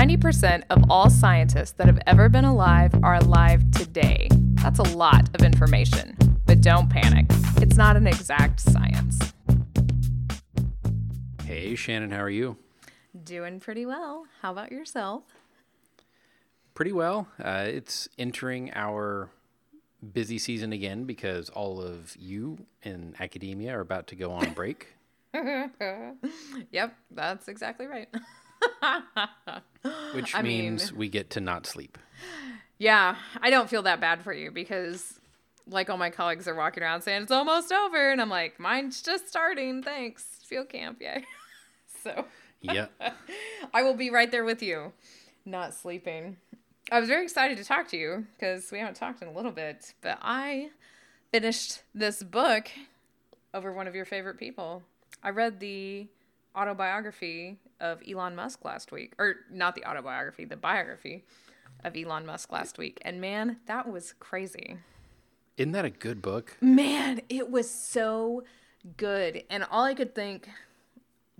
90% of all scientists that have ever been alive are alive today. That's a lot of information. But don't panic, it's not an exact science. Hey, Shannon, how are you? Doing pretty well. How about yourself? Pretty well. Uh, it's entering our busy season again because all of you in academia are about to go on break. yep, that's exactly right. Which I mean- means we get to not sleep. Yeah, I don't feel that bad for you because, like, all my colleagues are walking around saying it's almost over, and I'm like, mine's just starting. Thanks, field camp, yay. so Yeah. I will be right there with you, not sleeping. I was very excited to talk to you because we haven't talked in a little bit, but I finished this book over one of your favorite people. I read the autobiography of Elon Musk last week, or not the autobiography, the biography of Elon Musk last week. And man, that was crazy. Isn't that a good book? Man, it was so good. And all I could think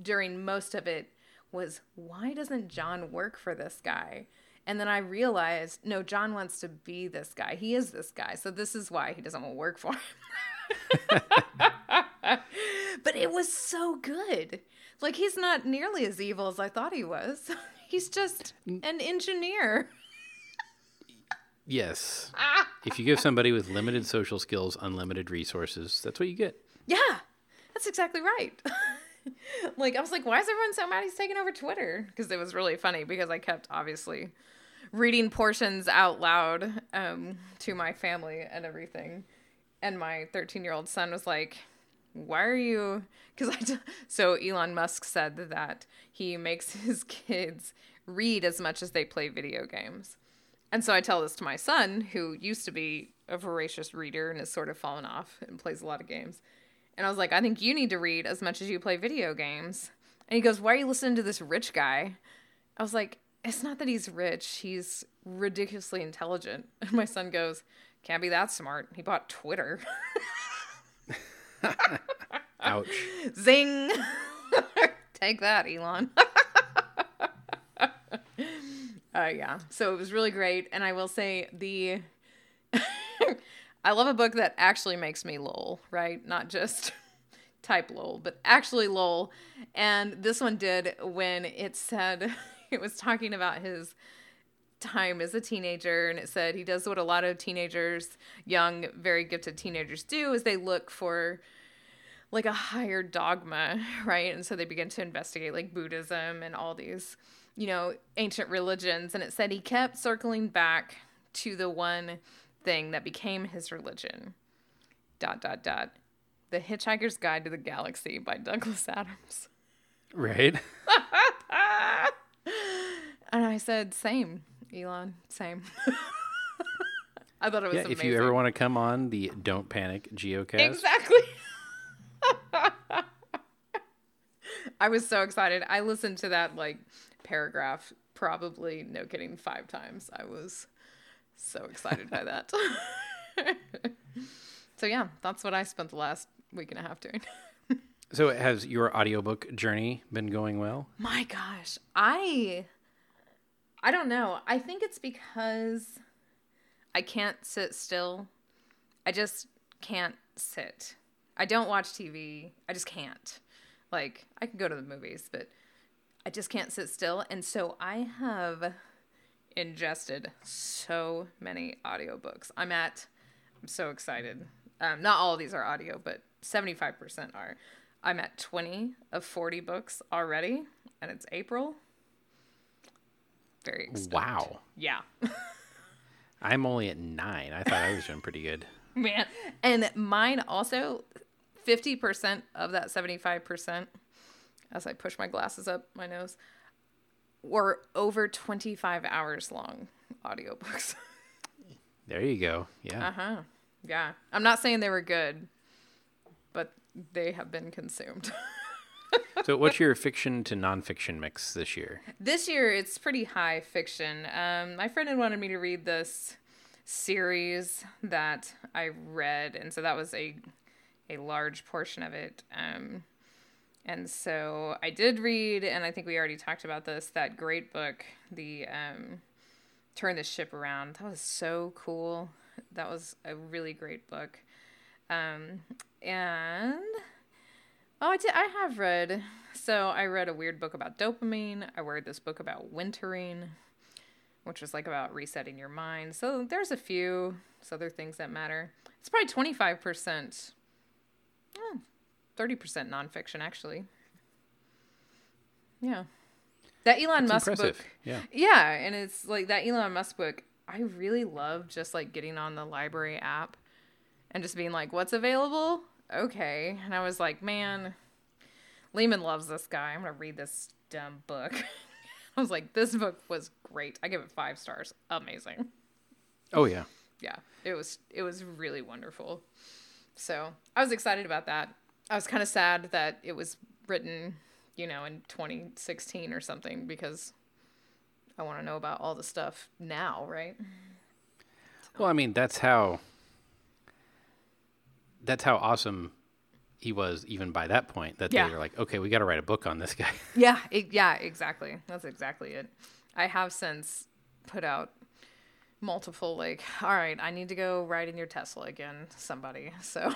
during most of it was, why doesn't John work for this guy? And then I realized, no, John wants to be this guy. He is this guy. So this is why he doesn't want to work for him. but it was so good. Like, he's not nearly as evil as I thought he was. He's just an engineer. Yes. if you give somebody with limited social skills unlimited resources, that's what you get. Yeah, that's exactly right. like I was like, why is everyone so mad he's taking over Twitter? Because it was really funny because I kept obviously reading portions out loud um, to my family and everything, and my 13 year old son was like, "Why are you?" Because I t- so Elon Musk said that he makes his kids read as much as they play video games. And so I tell this to my son, who used to be a voracious reader and has sort of fallen off and plays a lot of games. And I was like, I think you need to read as much as you play video games. And he goes, Why are you listening to this rich guy? I was like, It's not that he's rich, he's ridiculously intelligent. And my son goes, Can't be that smart. He bought Twitter. Ouch. Zing! Take that, Elon. uh, yeah, so it was really great. And I will say, the. I love a book that actually makes me lol, right? Not just type lol, but actually lol. And this one did when it said, it was talking about his time as a teenager and it said he does what a lot of teenagers young very gifted teenagers do is they look for like a higher dogma, right? And so they begin to investigate like Buddhism and all these, you know, ancient religions. And it said he kept circling back to the one thing that became his religion. Dot, dot, dot. The Hitchhiker's Guide to the Galaxy by Douglas Adams. Right? And I said, same, Elon, same. I thought it was Yeah, amazing. if you ever want to come on the Don't Panic Geocast, Exactly. I was so excited. I listened to that like paragraph probably no kidding 5 times. I was so excited by that. so yeah, that's what I spent the last week and a half doing. So has your audiobook journey been going well? My gosh, I I don't know. I think it's because I can't sit still. I just can't sit. I don't watch TV. I just can't. Like I can go to the movies, but I just can't sit still. And so I have ingested so many audiobooks. I'm at I'm so excited. Um, not all of these are audio, but 75% are. I'm at 20 of 40 books already, and it's April. Very stoked. Wow. Yeah. I'm only at nine. I thought I was doing pretty good. Man. And mine also, 50% of that 75%, as I push my glasses up my nose, were over 25 hours long audiobooks. There you go. Yeah. Uh huh. Yeah. I'm not saying they were good, but they have been consumed. So what's your fiction to nonfiction mix this year? This year, it's pretty high fiction. Um, my friend had wanted me to read this series that I read, and so that was a a large portion of it. Um, And so I did read, and I think we already talked about this, that great book, the um, Turn the Ship Around. That was so cool. That was a really great book. Um, and oh, I did. I have read. So I read a weird book about dopamine. I read this book about wintering, which was like about resetting your mind. So there's a few other things that matter. It's probably twenty five percent, hmm, thirty percent nonfiction actually. Yeah, that Elon That's Musk impressive. book. Yeah. Yeah, and it's like that Elon Musk book. I really love just like getting on the library app and just being like, "What's available?" Okay, and I was like, "Man, Leeman loves this guy. I'm gonna read this dumb book." I was like, "This book was great. I give it five stars. Amazing." Oh yeah. Yeah, it was it was really wonderful. So I was excited about that. I was kind of sad that it was written, you know, in 2016 or something because I want to know about all the stuff now, right? Well, I mean, that's how that's how awesome he was even by that point that Yeah. they were like, okay, we got to write a book on this guy. Yeah, it, yeah, exactly. That's exactly it. I have since put out multiple like, all right, I need to go ride in your Tesla again, somebody. So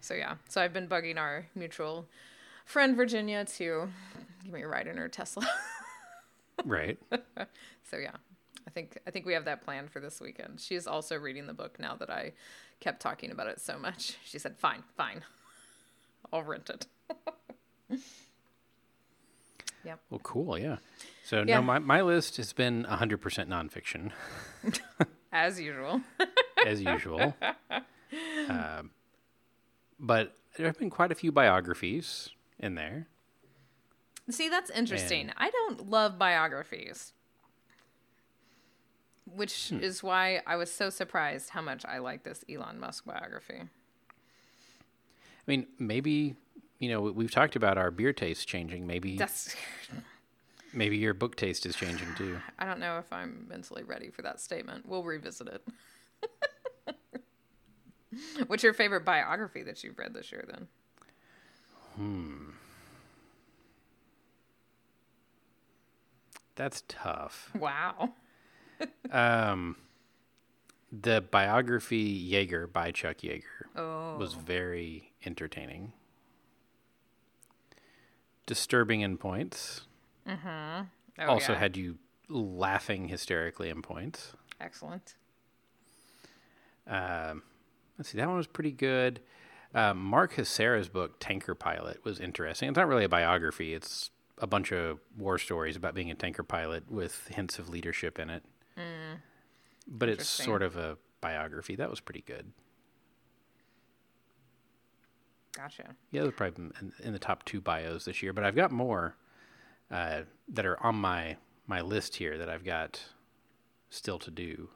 So yeah. So I've been bugging our mutual friend Virginia to give me a ride in her Tesla. right. so yeah. I think I think we have that planned for this weekend. She is also reading the book now that I kept talking about it so much. She said, "Fine, fine. I'll rent it." Yeah. Well, cool. Yeah. So Yeah. no, my my list has been 100% nonfiction As usual. as usual. um, but there have been quite a few biographies in there. See, that's interesting. I don't love biographies. Which Hmm. is why I was so surprised how much I like this Elon Musk biography. I mean, maybe you know we- we've talked about our beer taste changing. Maybe That's maybe your book taste is changing too. I don't know if I'm mentally ready for that statement. We'll revisit it. What's your favorite biography that you've read this year then? Hmm. That's tough. Wow. Um, the biography Yeager by Chuck Yeager Oh. was very entertaining. Disturbing in points. Oh, also yeah. had you laughing hysterically in points. excellent. Um, let's see, that one was pretty good. Um, Mark Hasara's book Tanker Pilot was interesting. It's not really a biography; it's a bunch of war stories about being a tanker pilot with hints of leadership in it. But it's sort of a biography. That was pretty good. Gotcha. Yeah, those are probably in, in the top two bios this year. But I've got more uh, that are on my my list here that I've got still to do.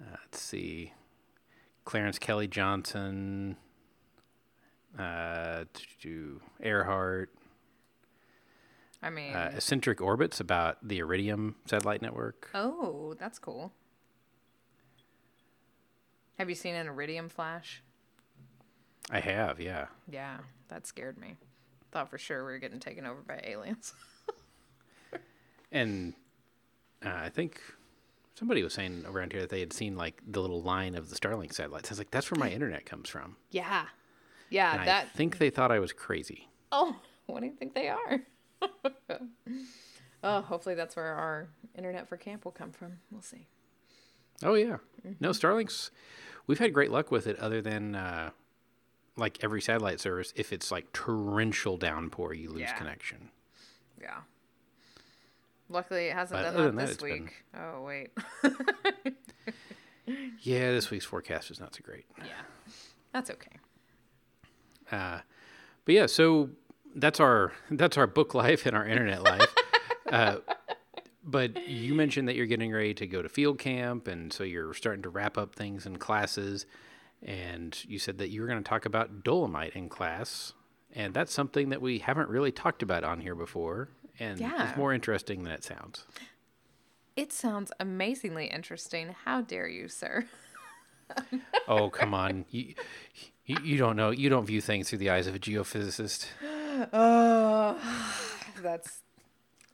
Uh, let's see, Clarence Kelly Johnson, uh, to do Earhart, I mean, uh, Eccentric Orbits about the Iridium satellite network. oh, that's cool. Have you seen an iridium flash? I have, yeah. Yeah, that scared me. Thought for sure we were getting taken over by aliens. And uh, I think somebody was saying around here that they had seen like the little line of the Starlink satellites. I was like, that's where my internet comes from. Yeah. Yeah, And I think they thought I was crazy. Oh, what do you think they are? oh, hopefully that's where our internet for camp will come from. We'll see. Oh yeah, Mm-hmm. no Starlinks. We've had great luck with it, other than uh, like every satellite service. If it's like torrential downpour, you lose Yeah. connection. Yeah. Luckily, it hasn't But done that that, this it's been- week. Oh, wait. Yeah, this week's forecast is not so great. yeah. That's okay. Uh, but yeah, so that's our that's our book life and our internet life. uh, but you mentioned that you're getting ready to go to field camp, and so you're starting to wrap up things in classes. And you said that you were going to talk about dolomite in class, and that's something that we haven't really talked about on here before, and Yeah. it's more interesting than it sounds. It sounds amazingly interesting. How dare you, sir? oh, come on. You, you, you don't know. You don't view things through the eyes of a geophysicist. Oh, that's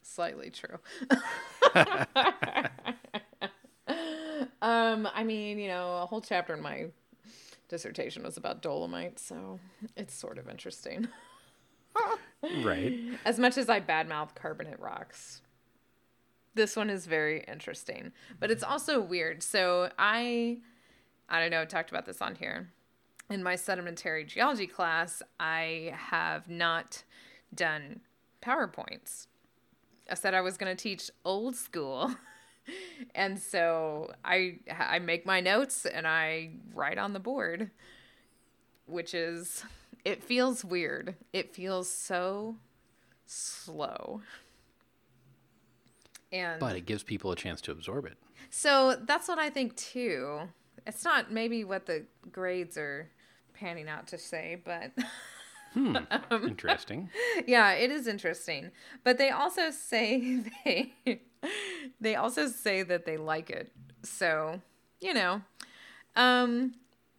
slightly true. um, I mean, you know, a whole chapter in my dissertation was about dolomite, so it's sort of interesting. right. As much as I badmouth carbonate rocks, this one is very interesting, but it's also weird. So I, I don't know, talked about this on here. In my sedimentary geology class, I have not done PowerPoints. I said I was going to teach old school. and so I I make my notes and I write on the board, which is it feels weird. It feels so slow. And But it gives people a chance to absorb it. so that's what I think too. It's not maybe what the grades are panning out to say, but hmm Interesting. yeah, it is interesting. But they also say they they also say that they like it. So, you know. Um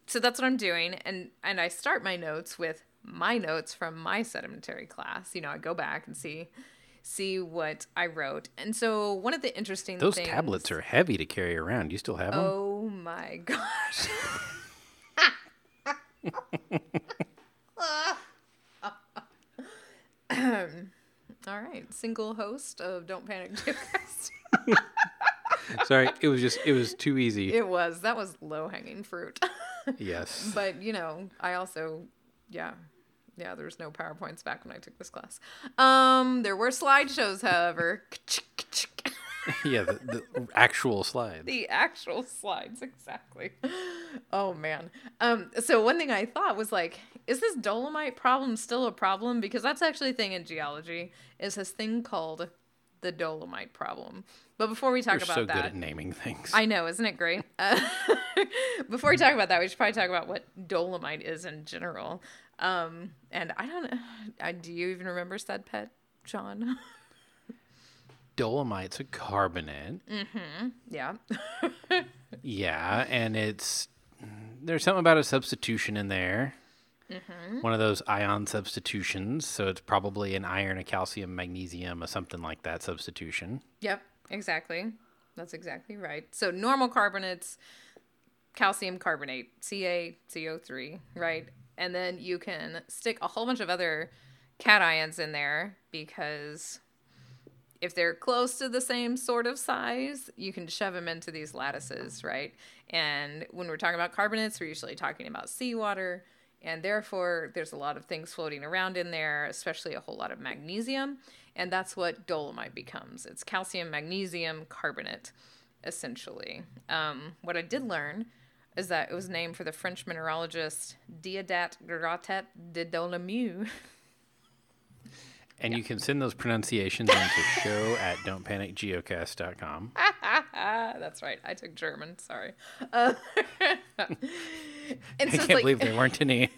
so that's what I'm doing and and I start my notes with my notes from my sedimentary class. You know, I go back and see see what I wrote. And so one of the interesting Those things tablets are heavy to carry around. You still have them? Oh my gosh. All right, single host of Don't Panic Geocast. Sorry, it was just it was too easy. it was that was low hanging fruit, yes. but you know I also yeah yeah there's no powerpoints back when I took this class. Um, there were slideshows, however. yeah, the, the actual slides. the actual slides exactly oh man um so one thing i thought was like is this dolomite problem still a problem because that's actually a thing in geology is this thing called the dolomite problem but before we talk You're about so that good at naming things. I know, isn't it great? Uh, before we talk about that, we should probably talk about what dolomite is in general. Um, and I don't. I, do you even remember sed pet, John? Dolomite's a carbonate. Mm-hmm. yeah. Yeah, and it's there's something about a substitution in there. Mm-hmm. One of those ion substitutions, so it's probably an iron, a calcium, magnesium, or something like that substitution. Yep, exactly. That's exactly right. So normal carbonates, calcium carbonate, CaCO3, right? And then you can stick a whole bunch of other cations in there because if they're close to the same sort of size, you can shove them into these lattices, right? And when we're talking about carbonates, we're usually talking about seawater, and therefore there's a lot of things floating around in there, especially a whole lot of magnesium, and that's what dolomite becomes. It's calcium magnesium carbonate, essentially. Um, what I did learn is that it was named for the French mineralogist Déodat Gratet de Dolomieu. And you can send those pronunciations into show at don'tpanicgeocast.com. That's right. I took German. Sorry. Uh, and I so can't like, believe there weren't any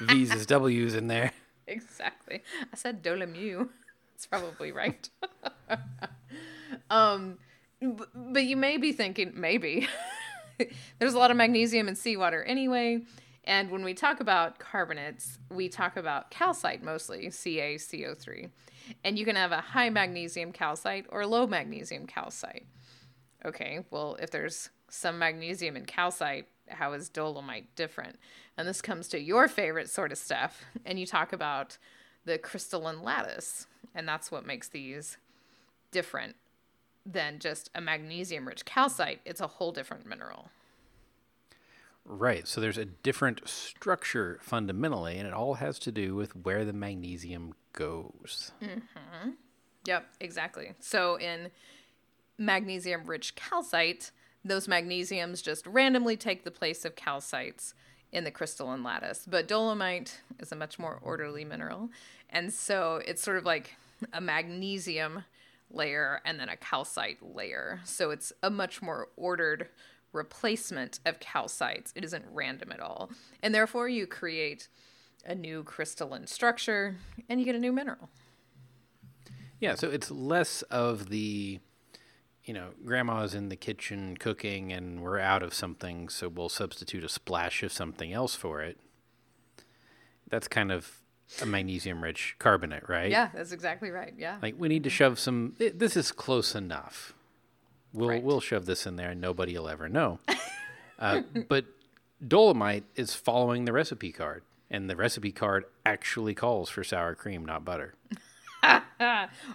V's as W's in there. exactly. I said Dolomieu. It's probably right. um, but you may be thinking maybe there's a lot of magnesium in seawater anyway. And when we talk about carbonates, we talk about calcite mostly, CaCO3. And you can have a high magnesium calcite or low magnesium calcite. Okay, well, if there's some magnesium in calcite, how is dolomite different? And this comes to your favorite sort of stuff. And you talk about the crystalline lattice. And that's what makes these different than just a magnesium rich calcite. It's a whole different mineral. Right. So there's a different structure fundamentally, and it all has to do with where the magnesium goes. Mm-hmm. Yep, exactly. So in magnesium rich calcite, those magnesiums just randomly take the place of calcites in the crystalline lattice. But dolomite is a much more orderly mineral. And so it's sort of like a magnesium layer and then a calcite layer. So it's a much more ordered replacement of calcites. It isn't random at all. And therefore, you create a new crystalline structure and you get a new mineral. Yeah, so it's less of the you know, grandma's in the kitchen cooking and we're out of something, so we'll substitute a splash of something else for it. That's kind of a magnesium rich carbonate, right? Yeah, that's exactly right. Yeah. Like we need to mm-hmm. shove some th- this is close enough. We'll Right. we'll shove this in there and nobody will ever know. uh, but Dolomite is following the recipe card and the recipe card actually calls for sour cream, not butter.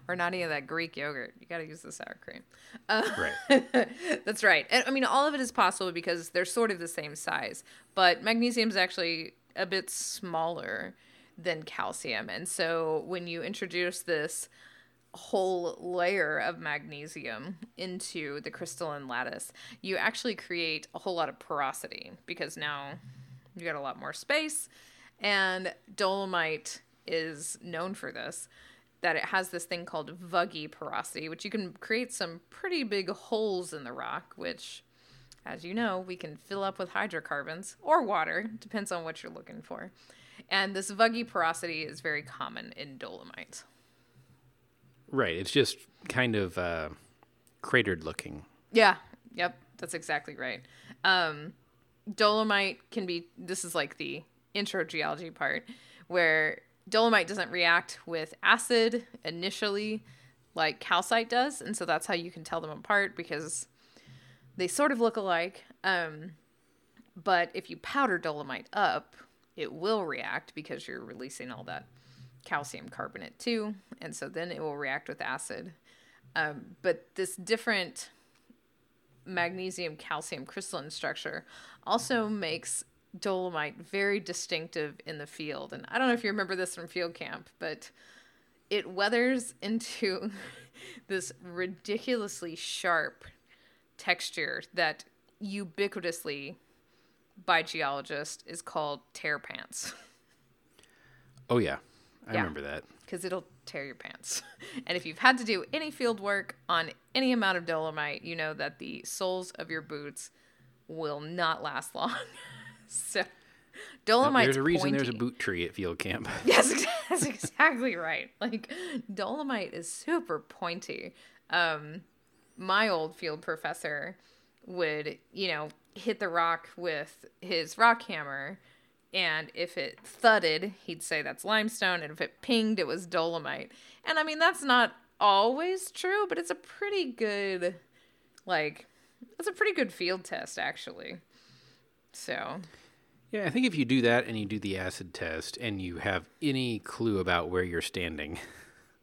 or not any of that Greek yogurt. You got to use the sour cream. Right. That's right. And I mean, all of it is possible because they're sort of the same size, but magnesium is actually a bit smaller than calcium. And so when you introduce this whole layer of magnesium into the crystalline lattice, you actually create a whole lot of porosity because now you got a lot more space. And dolomite is known for this that it has this thing called vuggy porosity, which you can create some pretty big holes in the rock, which, as you know, we can fill up with hydrocarbons or water, depends on what you're looking for. And this vuggy porosity is very common in dolomite. Right. It's just kind of uh, cratered looking. Yeah. Yep. That's exactly right. Um, dolomite can be. This is like the intro geology part, where dolomite doesn't react with acid initially, like calcite does, and so that's how you can tell them apart because they sort of look alike. Um, but if you powder dolomite up, it will react because you're releasing all that calcium carbonate too, and so then it will react with acid. Um, but this different magnesium calcium crystalline structure also makes dolomite very distinctive in the field. And I don't know if you remember this from field camp, but it weathers into this ridiculously sharp texture that ubiquitously by geologists is called tear pants Oh yeah. I Yeah. remember that. because it'll tear your pants. And if you've had to do any field work on any amount of dolomite, you know that the soles of your boots will not last long. so, dolomite. There's a reason there's a boot tree at field camp. Yes, that's exactly right. Like dolomite is super pointy. Um, my old field professor would, you know, hit the rock with his rock hammer, and if it thudded, he'd say that's limestone, and if it pinged, it was dolomite. And I mean, that's not always true, but it's a pretty good, like, it's a pretty good field test actually. So Yeah, I think if you do that and you do the acid test and you have any clue about where you're standing,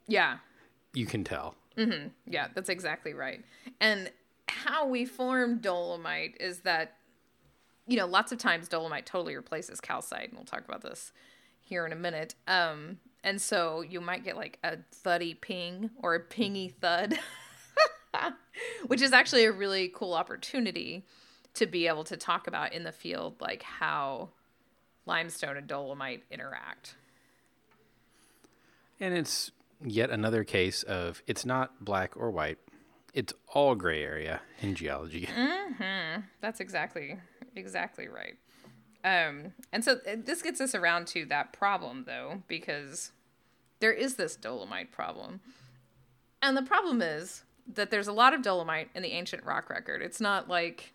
yeah, you can tell. Mm-hmm. Yeah, that's exactly right. And how we form dolomite is that, you know, lots of times dolomite totally replaces calcite, and we'll talk about this here in a minute. Um, and so you might get like a thuddy ping or a pingy thud, which is actually a really cool opportunity to be able to talk about in the field, like how limestone and dolomite interact. And it's yet another case of it's not black or white. It's all gray area in geology. That's exactly exactly right. Um, and so uh, this gets us around to that problem though, because there is this dolomite problem, and the problem is that there's a lot of dolomite in the ancient rock record. It's not like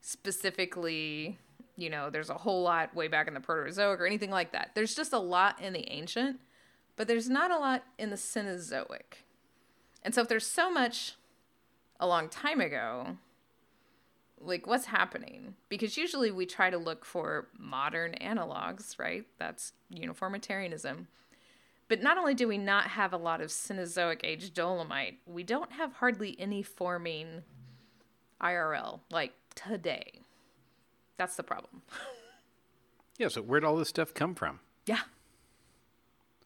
specifically, you know, there's a whole lot way back in the Proterozoic or anything like that. There's just a lot in the ancient, but there's not a lot in the Cenozoic. And so if there's so much a long time ago, like what's happening? Because usually we try to look for modern analogs right? That's uniformitarianism. But not only do we not have a lot of cenozoic age dolomite we don't have hardly any forming irl like today. That's the problem. Yeah, so where'd all this stuff come from? yeah.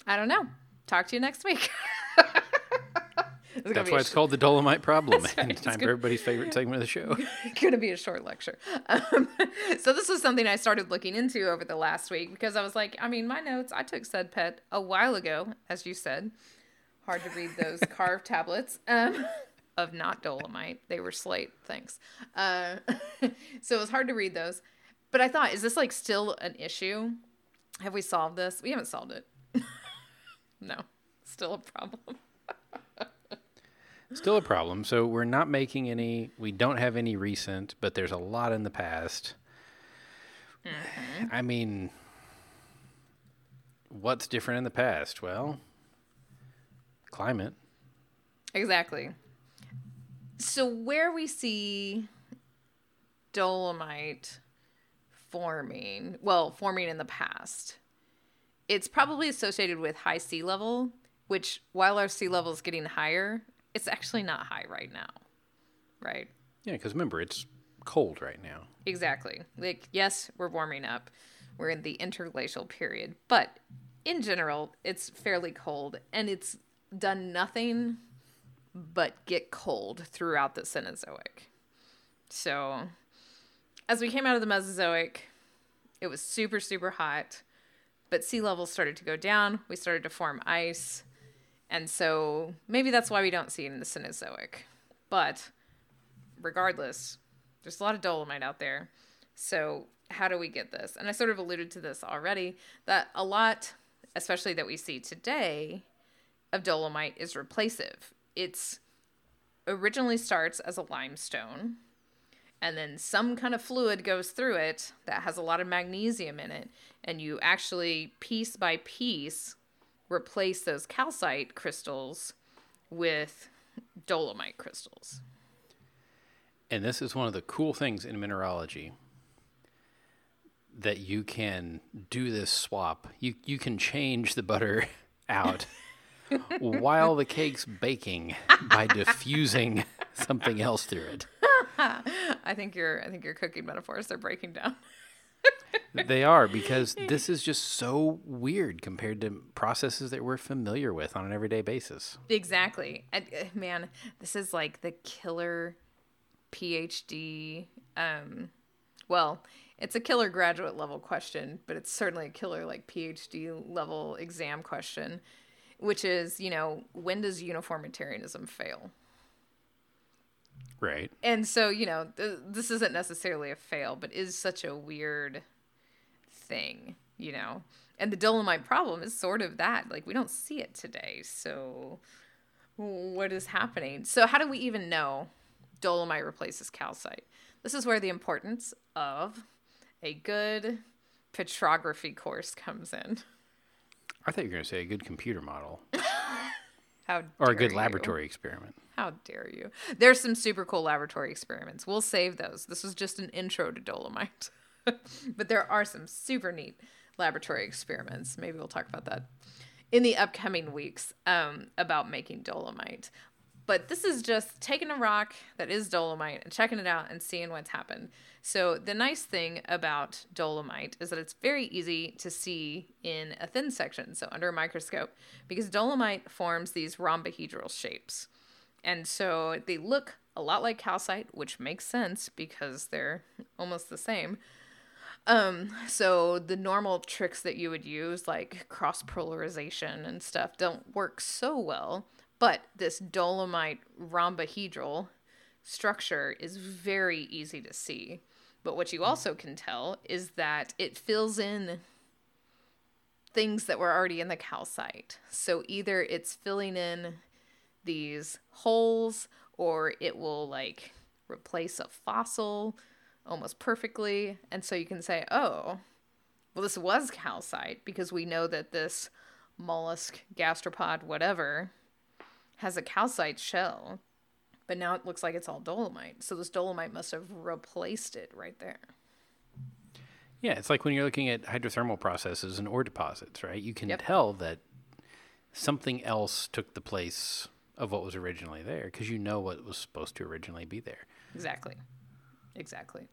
I don't know. Talk to you next week That's why it's sh- called the Dolomite Problem. right, and it's time for everybody's favorite segment of the show. going to be a short lecture. Um, so this was something I started looking into over the last week because I was like, I mean, my notes, I took sed pet a while ago, as you said. Hard to read those carved tablets um, of not dolomite. They were slate, thanks. Uh, so it was hard to read those. But I thought, is this like still an issue? Have we solved this? We haven't solved it. no, still a problem. Still a problem. So we're not making any. We don't have any recent, but there's a lot in the past. Mm-hmm. I mean, what's different in the past? Well, climate. Exactly. So where we see dolomite forming, well, forming in the past, it's probably associated with high sea level, which while our sea level is getting higher, it's actually not high right now. Right? Yeah, because remember, it's cold right now. Exactly. Like, yes, we're warming up. We're in the interglacial period, but in general, it's fairly cold and it's done nothing but get cold throughout the Cenozoic. So, as we came out of the Mesozoic, it was super, super hot, but sea levels started to go down. We started to form ice. And so maybe that's why we don't see it in the Cenozoic. But regardless, there's a lot of dolomite out there. So, how do we get this? And I sort of alluded to this already that a lot, especially that we see today, of dolomite is replacive. It's originally starts as a limestone and then some kind of fluid goes through it that has a lot of magnesium in it and you actually piece by piece replace those calcite crystals with dolomite crystals. And this is one of the cool things in mineralogy that you can do this swap. You you can change the butter out while the cake's baking by diffusing something else through it. I think your I think your cooking metaphors are breaking down. They are because this is just so weird compared to processes that we're familiar with on an everyday basis. Exactly. And, uh, man, this is like the killer PhD um well, it's a killer graduate level question, but it's certainly a killer like PhD level exam question, which is, you know, when does uniformitarianism fail? Right. And so, you know, th- this isn't necessarily a fail, but is such a weird thing, you know. And the dolomite problem is sort of that. Like we don't see it today. So what is happening? So how do we even know dolomite replaces calcite? This is where the importance of a good petrography course comes in. I thought you were going to say a good computer model How or a good you. laboratory experiment. How dare you? There's some super cool laboratory experiments. We'll save those. This was just an intro to dolomite. but there are some super neat laboratory experiments. Maybe we'll talk about that in the upcoming weeks um, about making dolomite. But this is just taking a rock that is dolomite and checking it out and seeing what's happened. So, the nice thing about dolomite is that it's very easy to see in a thin section, so under a microscope, because dolomite forms these rhombohedral shapes. And so they look a lot like calcite, which makes sense because they're almost the same. Um, so the normal tricks that you would use, like cross polarization and stuff, don't work so well. But this dolomite rhombohedral structure is very easy to see. But what you also can tell is that it fills in things that were already in the calcite. So either it's filling in these holes or it will like replace a fossil almost perfectly. And so you can say, oh, well, this was calcite because we know that this mollusk, gastropod, whatever, has a calcite shell. But now it looks like it's all dolomite. So this dolomite must have replaced it right there. Yeah, it's like when you're looking at hydrothermal processes and ore deposits, right? You can Yep. tell that something else took the place of what was originally there because you know what was supposed to originally be there. Exactly. Exactly.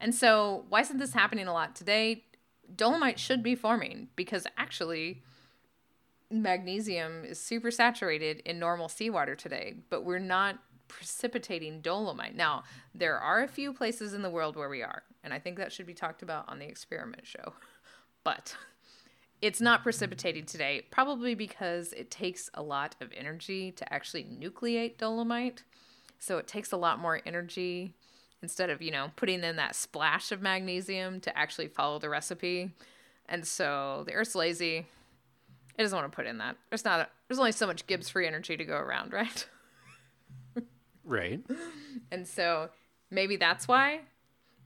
And so, why isn't this happening a lot today? Dolomite should be forming because actually, magnesium is super saturated in normal seawater today, but we're not precipitating dolomite. Now, there are a few places in the world where we are, and I think that should be talked about on the experiment show. But it's not precipitating today, probably because it takes a lot of energy to actually nucleate dolomite. So it takes a lot more energy instead of, you know, putting in that splash of magnesium to actually follow the recipe. And so the Earth's lazy. It doesn't want to put in that. There's not a, there's only so much Gibbs free energy to go around, right? Right. And so maybe that's why.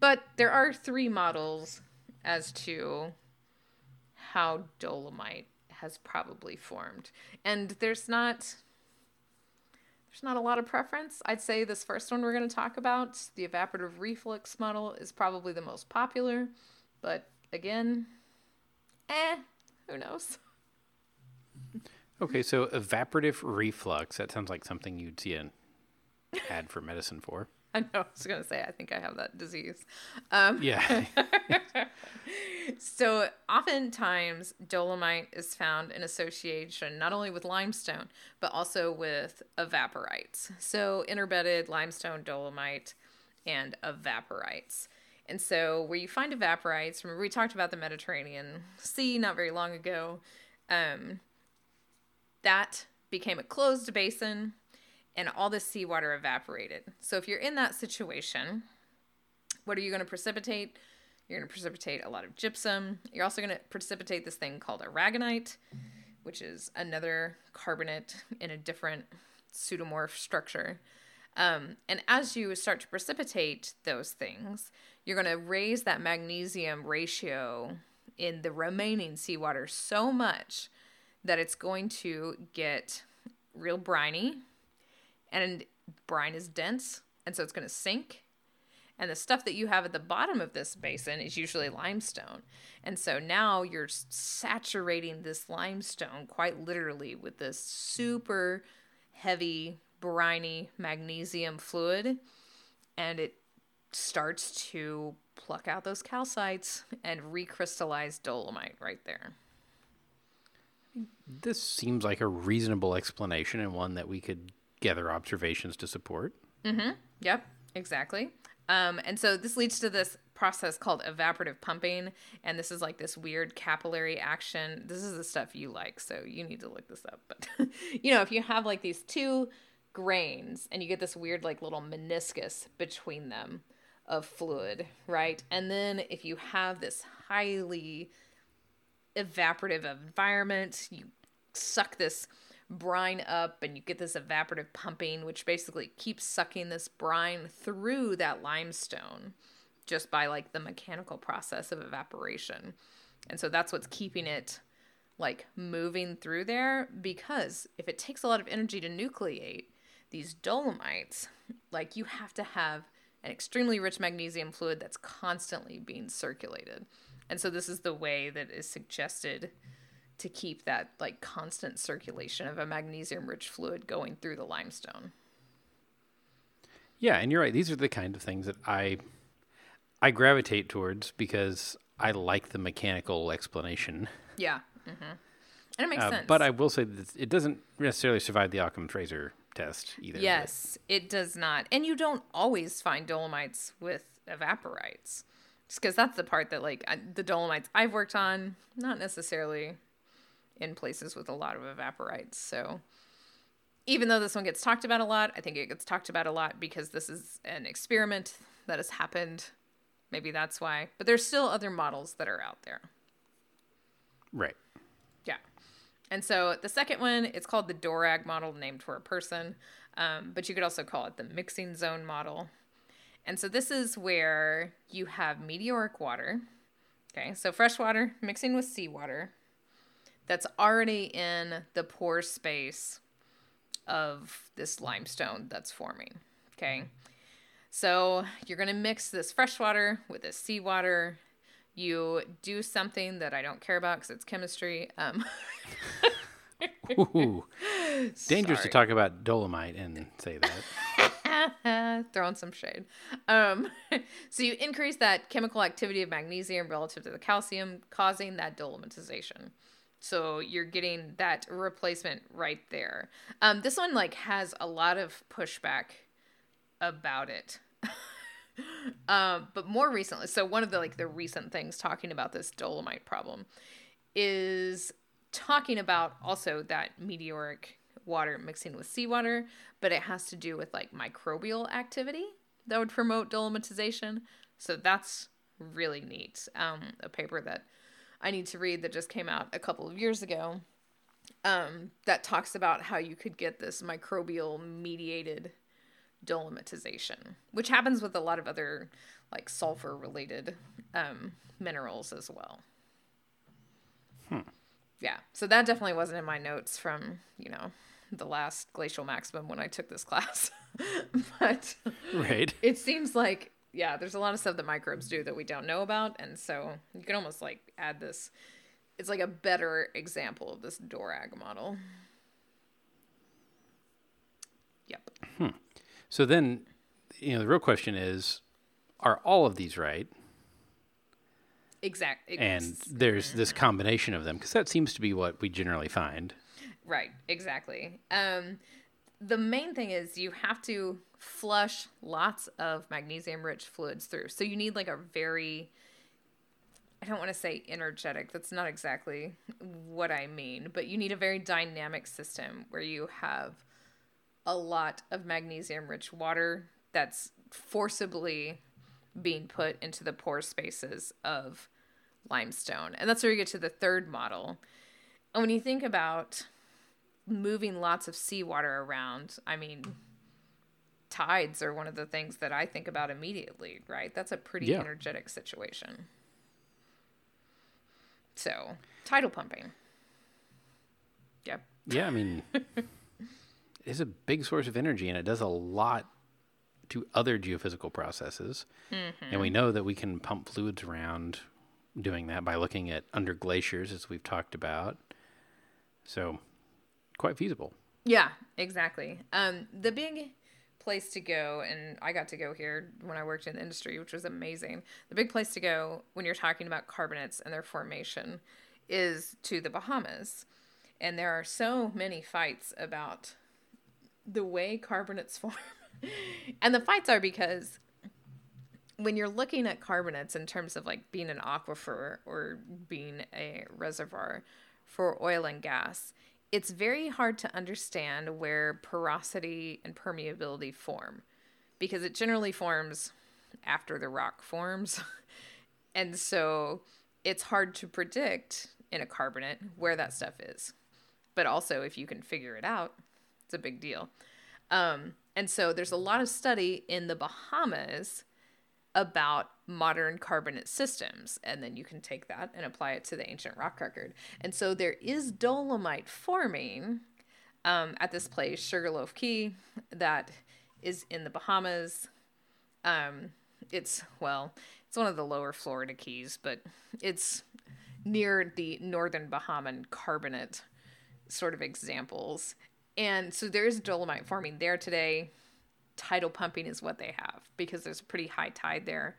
But there are three models as to how dolomite has probably formed. And there's not there's not a lot of preference. I'd say this first one we're going to talk about, the evaporative reflux model is probably the most popular, but again, eh, who knows. Okay, so evaporative reflux. That sounds like something you'd see an ad for medicine for. I know. I was gonna say I think I have that disease. Um, Yeah. so oftentimes dolomite is found in association not only with limestone but also with evaporites. So interbedded limestone, dolomite, and evaporites. And so where you find evaporites, remember we talked about the Mediterranean Sea not very long ago. Um, that became a closed basin and all the seawater evaporated. So if you're in that situation, what are you going to precipitate? You're going to precipitate a lot of gypsum. You're also going to precipitate this thing called aragonite, which is another carbonate in a different pseudomorph structure. Um, and as you start to precipitate those things, you're going to raise that magnesium ratio in the remaining seawater so much that it's going to get real briny and brine is dense and so it's going to sink. And the stuff that you have at the bottom of this basin is usually limestone. And so now you're saturating this limestone quite literally with this super heavy briny magnesium fluid and it starts to pluck out those calcites and recrystallize dolomite right there. This seems like a reasonable explanation and one that we could gather observations to support. Mm-hmm. Yep, exactly. Um, and so this leads to this process called evaporative pumping, and this is like this weird capillary action. This is the stuff you like, so you need to look this up. But you know, if you have like these two grains and you get this weird like little meniscus between them of fluid, right? And then if you have this highly evaporative environment. You suck this brine up and you get this evaporative pumping, which basically keeps sucking this brine through that limestone just by like the mechanical process of evaporation. And so that's what's keeping it like moving through there because if it takes a lot of energy to nucleate these dolomites, like you have to have an extremely rich magnesium fluid that's constantly being circulated. And so this is the way that is suggested to keep that like constant circulation of a magnesium rich fluid going through the limestone. Yeah, and you're right. These are the kind of things that I I gravitate towards because I like the mechanical explanation. Yeah. hmm And it makes Uh, sense. but I will say that it doesn't necessarily survive the Occam's razor test either. Yes, it does not. And you don't always find dolomites with evaporites. Just because that's the part that, like, I- the dolomites I've worked on, not necessarily in places with a lot of evaporites. So even though this one gets talked about a lot, I think it gets talked about a lot because this is an experiment that has happened. Maybe that's why. But there's still other models that are out there. Right. Yeah. And so the second one, it's called the Dorag model, named for a person, um, but you could also call it the mixing zone model. And so this is where you have meteoric water. Okay, so fresh water mixing with seawater that's already in the pore space of this limestone that's forming. Okay, so you're going to mix this fresh water with this seawater. You do something that I don't care about because it's chemistry. Um, Ooh. Dangerous to talk about dolomite and say that. throwing some shade. Um, so you increase that chemical activity of magnesium relative to the calcium, causing that dolomitization. So you're getting that replacement right there. Um, this one like has a lot of pushback about it. um, but more recently, so one of the like the recent things talking about this dolomite problem is talking about also that meteoric water mixing with seawater, but it has to do with like microbial activity that would promote dolomitization. So that's really neat. Um, a paper that I need to read that just came out a couple of years ago um, that talks about how you could get this microbial mediated dolomitization, which happens with a lot of other like sulfur related um, minerals as well. Hmm. Yeah, so that definitely wasn't in my notes from, you know, the last glacial maximum when I took this class. but Right. it seems like yeah, there's a lot of stuff that microbes do that we don't know about, and so you can almost like add this. It's like a better example of this Dorag model. Yep. Hmm. So then, you know, the real question is, are all of these right? Exactly. And there's this combination of them because that seems to be what we generally find. Right, exactly. Um, the main thing is you have to flush lots of magnesium rich fluids through. So you need like a very, I don't want to say energetic, that's not exactly what I mean, but you need a very dynamic system where you have a lot of magnesium rich water that's forcibly being put into the pore spaces of limestone. And that's where you get to the third model. And when you think about moving lots of seawater around, I mean, tides are one of the things that I think about immediately, right? That's a pretty Yeah. energetic situation. So, tidal pumping. Yep. Yeah, I mean, it is a big source of energy and it does a lot to other geophysical processes. And we know that we can pump fluids around doing that by looking at under glaciers, as we've talked about. So, quite feasible. Yeah, exactly. Um, the big place to go, and I got to go here when I worked in the industry, which was amazing. The big place to go when you're talking about carbonates and their formation is to the Bahamas. And there are so many fights about the way carbonates form. and the fights are because when you're looking at carbonates in terms of like being an aquifer or being a reservoir for oil and gas, it's very hard to understand where porosity and permeability form because it generally forms after the rock forms. and so it's hard to predict in a carbonate where that stuff is. But also, if you can figure it out, it's a big deal. Um, and so there's a lot of study in the Bahamas about modern carbonate systems. And then you can take that and apply it to the ancient rock record. And so there is dolomite forming um, at this place, Sugarloaf Key, that is in the Bahamas. Um, it's, well, it's one of the lower Florida keys, but it's near the northern Bahamian carbonate sort of examples. And so there is dolomite forming there today. Tidal pumping is what they have because there's a pretty high tide there.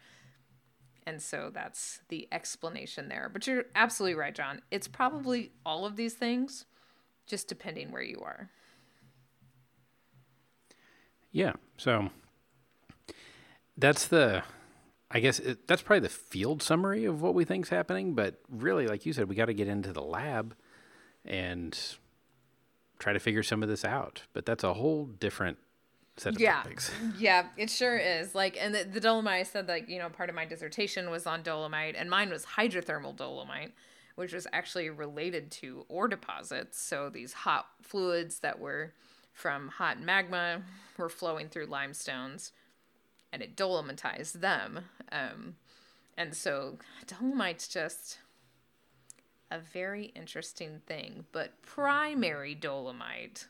And so that's the explanation there. But you're absolutely right, John. It's probably all of these things, just depending where you are. Yeah. So that's the, I guess it, that's probably the field summary of what we think's happening. But really, like you said, we got to get into the lab and try to figure some of this out. But that's a whole different set of Yeah. topics. Yeah, it sure is. Like, and the, the dolomite, I said, like, you know, part of my dissertation was on dolomite, and mine was hydrothermal dolomite, which was actually related to ore deposits. So these hot fluids that were from hot magma were flowing through limestones, and it dolomitized them. Um, and so dolomite's just a very interesting thing. But primary dolomite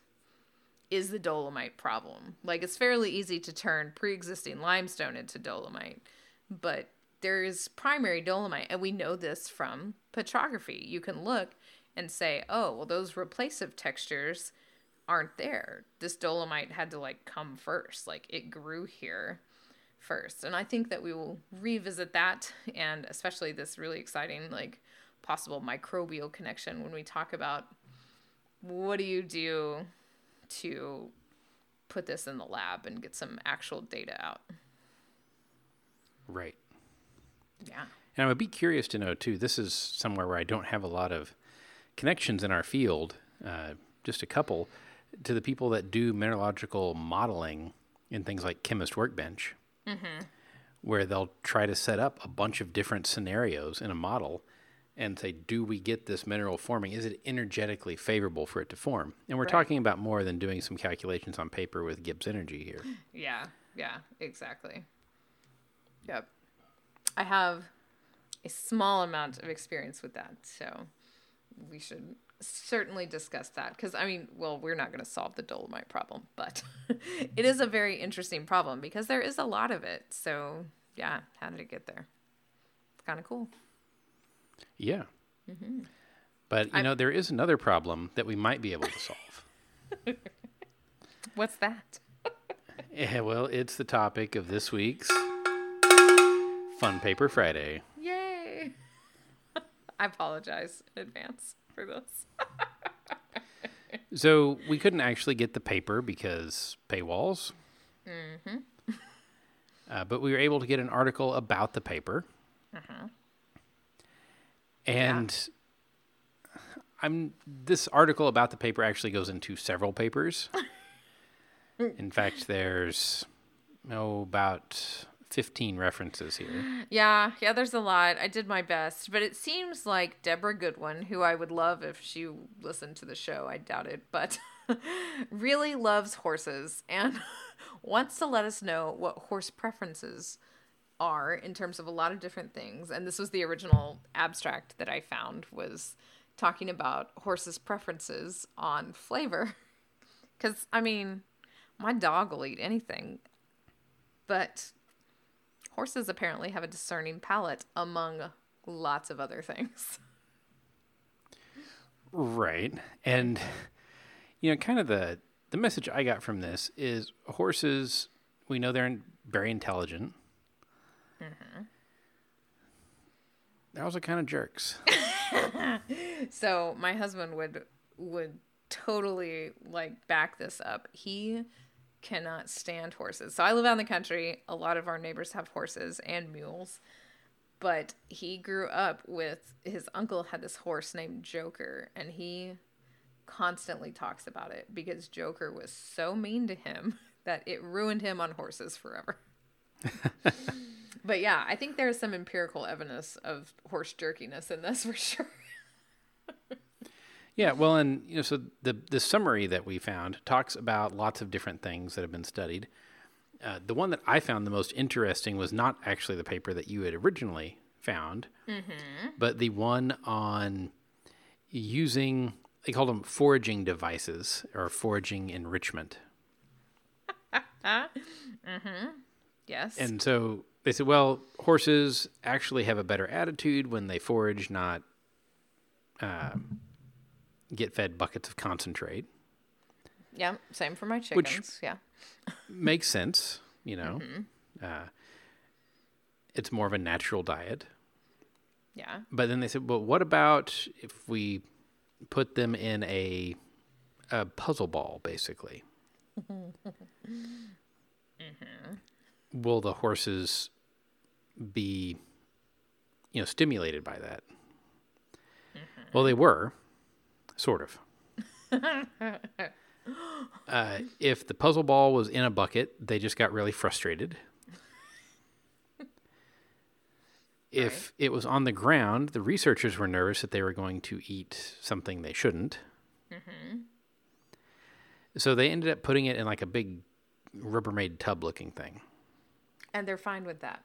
is the dolomite problem. Like it's fairly easy to turn pre-existing limestone into dolomite, but there is primary dolomite, and we know this from petrography. You can look and say, "Oh, well, those replacive textures aren't there. This dolomite had to like come first. Like it grew here first." And I think that we will revisit that, and especially this really exciting like possible microbial connection when we talk about what do you do to put this in the lab and get some actual data out. Right. Yeah. And I would be curious to know too. This is somewhere where I don't have a lot of connections in our field, uh, just a couple, to the people that do mineralogical modeling in things like Chemist Workbench, where they'll try to set up a bunch of different scenarios in a model and say, do we get this mineral forming? Is it energetically favorable for it to form? And we're talking about more than doing some calculations on paper with Gibbs energy here. Yeah, yeah, exactly. Yep. I have a small amount of experience with that, so we should certainly discuss that because I mean, well, we're not going to solve the dolomite problem, but it is a very interesting problem because there is a lot of it. So, yeah, how did it get there? It's kind of cool. Yeah. But, you know, there is another problem that we might be able to solve. What's that? Yeah, well, it's the topic of this week's Fun Paper Friday. Yay! I apologize in advance for this. So we couldn't actually get the paper because paywalls. Mm-hmm. Uh, but we were able to get an article about the paper. And I'm this article about the paper actually goes into several papers. In fact, there's oh about 15 references here. Yeah, yeah, there's a lot. I did my best, but it seems like Deborah Goodwin, who I would love if she listened to the show, I doubt it, but really loves horses and wants to let us know what horse preferences are in terms of a lot of different things. And this was the original abstract that I found was talking about horses' preferences on flavor. Cuz I mean, my dog will eat anything. But horses apparently have a discerning palate among lots of other things. Right. And you know, kind of the the message I got from this is horses, we know they're very intelligent. They're also kind of jerks. So my husband would would totally like back this up. He cannot stand horses. So I live out in the country. A lot of our neighbors have horses and mules. But he grew up with his uncle had this horse named Joker and he constantly talks about it because Joker was so mean to him that it ruined him on horses forever. but yeah, I think there's some empirical evidence of horse jerkiness in this for sure. Yeah, well, and you know, so the the summary that we found talks about lots of different things that have been studied. Uh, the one that I found the most interesting was not actually the paper that you had originally found, but the one on using they called them foraging devices or foraging enrichment. Yes. And so they said, well, horses actually have a better attitude when they forage, not um, get fed buckets of concentrate. yeah, same for my chickens. yeah. Makes sense, you know. Uh, it's more of a natural diet. Yeah. But then they said, well, what about if we put them in a, a puzzle ball, basically? Will the horses be, you know, stimulated by that? Well, they were, sort of. uh, if the puzzle ball was in a bucket, they just got really frustrated. If it was on the ground, the researchers were nervous that they were going to eat something they shouldn't. So they ended up putting it in like a big Rubbermaid tub looking thing. And they're fine with that.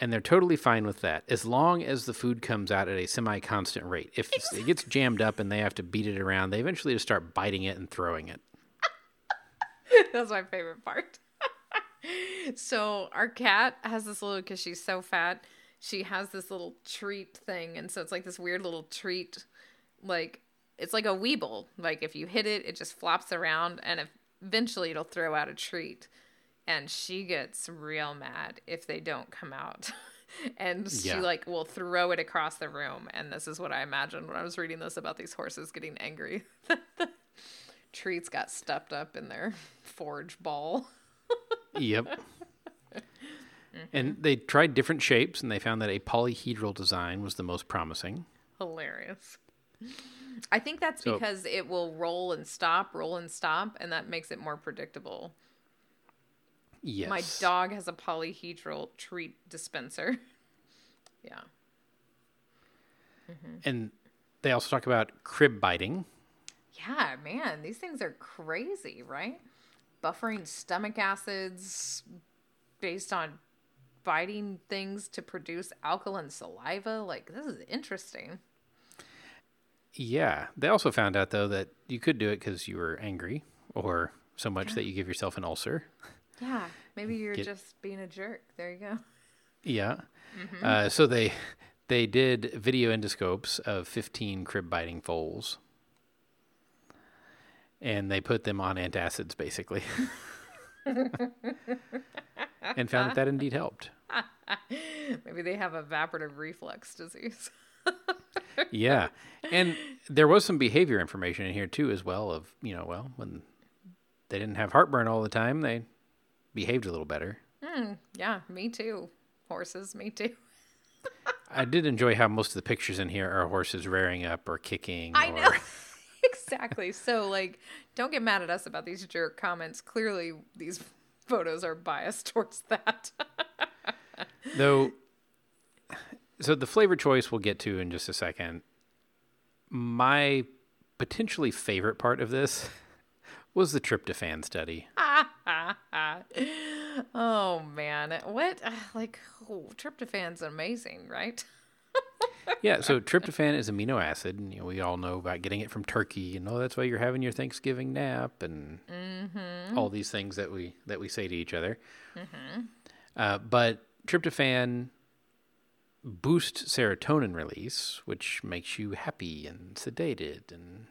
And they're totally fine with that as long as the food comes out at a semi constant rate. If it gets jammed up and they have to beat it around, they eventually just start biting it and throwing it. That's my favorite part. so our cat has this little because she's so fat. She has this little treat thing, and so it's like this weird little treat, like it's like a weeble. Like if you hit it, it just flops around, and eventually it'll throw out a treat. And she gets real mad if they don't come out. and she Yeah. like will throw it across the room. And this is what I imagined when I was reading this about these horses getting angry. the treats got stuffed up in their forge ball. Yep. And they tried different shapes and they found that a polyhedral design was the most promising. Hilarious. I think that's So- because it will roll and stop, roll and stop, and that makes it more predictable. Yes. My dog has a polyhedral treat dispenser. yeah. Mm-hmm. And they also talk about crib biting. Yeah, man, these things are crazy, right? Buffering stomach acids based on biting things to produce alkaline saliva. Like, this is interesting. Yeah. They also found out, though, that you could do it because you were angry or so much that you give yourself an ulcer. Yeah, maybe you're Get- just being a jerk. There you go. Yeah. Uh, so they they did video endoscopes of 15 crib biting foals. And they put them on antacids, basically. and found that that indeed helped. Maybe they have evaporative reflux disease. Yeah. And there was some behavior information in here, too, as well, of, you know, well, when they didn't have heartburn all the time, they behaved a little better. Hmm, yeah, me too. Horses, me too. I did enjoy how most of the pictures in here are horses rearing up or kicking. I or, know. exactly. So, like, don't get mad at us about these jerk comments. Clearly, these photos are biased towards that. Though, so the flavor choice we'll get to in just a second. My potentially favorite part of this was the tryptophan study. Ah, oh, man. What? uh, Like, oh, tryptophan's amazing, right? Yeah, so tryptophan is amino acid, and you know, we all know about getting it from turkey, and oh, that's why you're having your Thanksgiving nap, and all these things that we that we say to each other. Uh, but tryptophan boosts serotonin release, which makes you happy and sedated and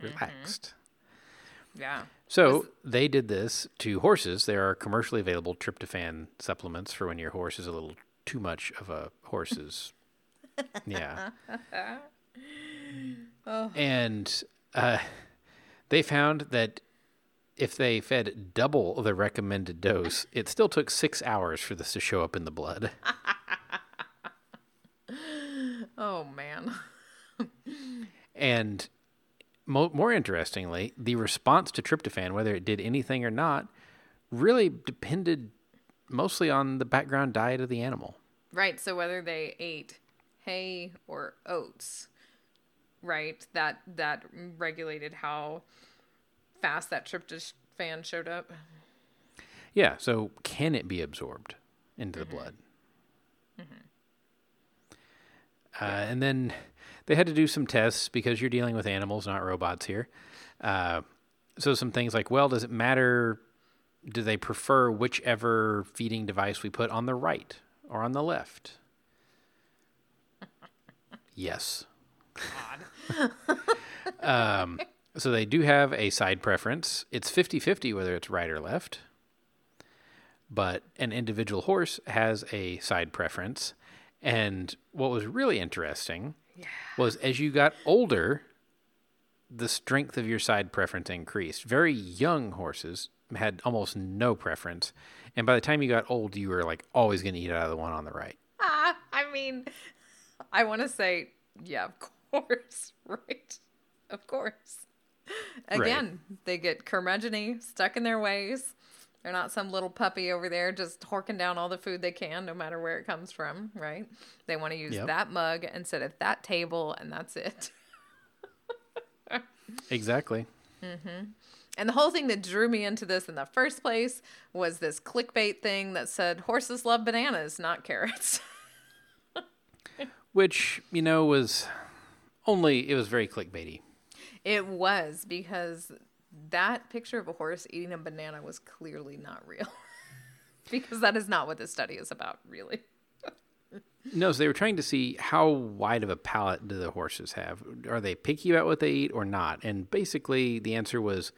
relaxed. Yeah. So they did this to horses. There are commercially available tryptophan supplements for when your horse is a little too much of a horse's. yeah. Oh. And uh, they found that if they fed double the recommended dose, it still took six hours for this to show up in the blood. Oh, man. And mo- more interestingly, the response to tryptophan, whether it did anything or not, really depended mostly on the background diet of the animal. Right. So whether they ate hay or oats, right? That that regulated how fast that tryptophan showed up. Yeah, so can it be absorbed into the mm-hmm. blood? Mm-hmm. Uh, and then they had to do some tests because you're dealing with animals, not robots here. Uh, so some things like, well, does it matter? Do they prefer whichever feeding device we put on the right or on the left? yes. um, so they do have a side preference. It's 50 50 whether it's right or left. But an individual horse has a side preference. And what was really interesting was as you got older, the strength of your side preference increased. Very young horses had almost no preference. And by the time you got old, you were like always going to eat out of the one on the right. Ah, I mean, I want to say, yeah, of course, right? Of course. Again, they get curmudgeony, stuck in their ways. They're not some little puppy over there just horking down all the food they can, no matter where it comes from, right? They want to use Yep. that mug and sit at that table, and that's it. Exactly. Mm-hmm. And the whole thing that drew me into this in the first place was this clickbait thing that said horses love bananas, not carrots. Which, you know, was only, it was very clickbaity. It was because that picture of a horse eating a banana was clearly not real. because that is not what this study is about, really. No, so they were trying to see how wide of a palate do the horses have? Are they picky about what they eat or not? And basically, the answer was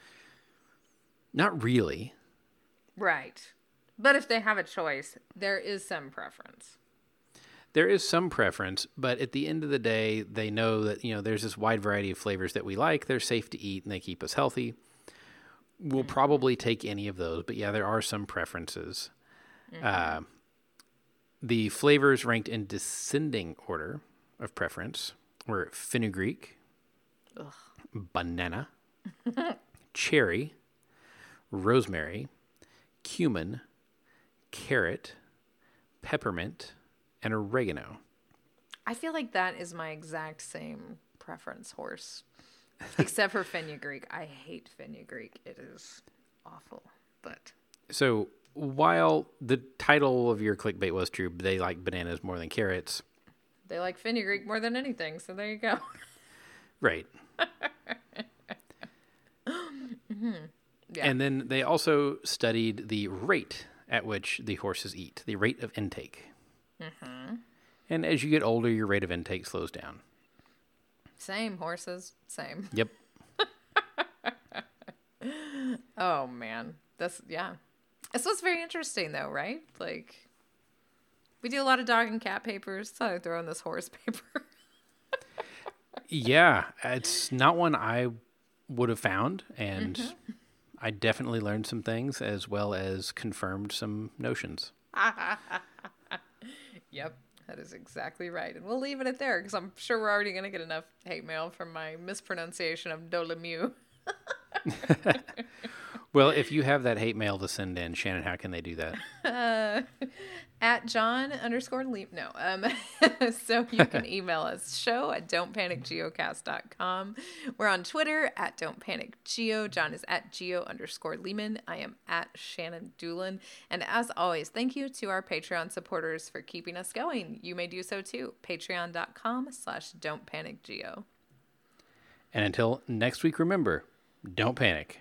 not really. Right. But if they have a choice, there is some preference. There is some preference, but at the end of the day, they know that you know there's this wide variety of flavors that we like. They're safe to eat and they keep us healthy. We'll probably take any of those, but yeah, there are some preferences. Uh, the flavors ranked in descending order of preference were fenugreek, banana, cherry, rosemary, cumin, carrot, peppermint, and oregano. I feel like that is my exact same preference horse, except for Fenugreek. I hate Fenugreek. It is awful. But So while the title of your clickbait was true, they like bananas more than carrots. they like Fenugreek more than anything. So there you go. Right. Yeah. And then they also studied the rate at which the horses eat, the rate of intake. Mm-hmm. And as you get older, your rate of intake slows down. Same horses. Same. Yep. Oh man, that's yeah. This was very interesting though, right? Like, we do a lot of dog and cat papers. So I throw in this horse paper. Yeah, it's not one I would have found, and mm-hmm. I definitely learned some things as well as confirmed some notions. yep, that is exactly right. And we'll leave it at there because I'm sure we're already gonna get enough hate mail from my mispronunciation of Dolomieu. Well, if you have that hate mail to send in, Shannon, how can they do that? at John underscore leap. No. Um, so you can email us show at don'tpanicgeocast.com. We're on Twitter at don't panic geo. John is at geo underscore Leeman. I am at Shannon Dulin. And as always, thank you to our Patreon supporters for keeping us going. You may do so too. Patreon.com slash don't panic geo. And until next week, remember don't panic.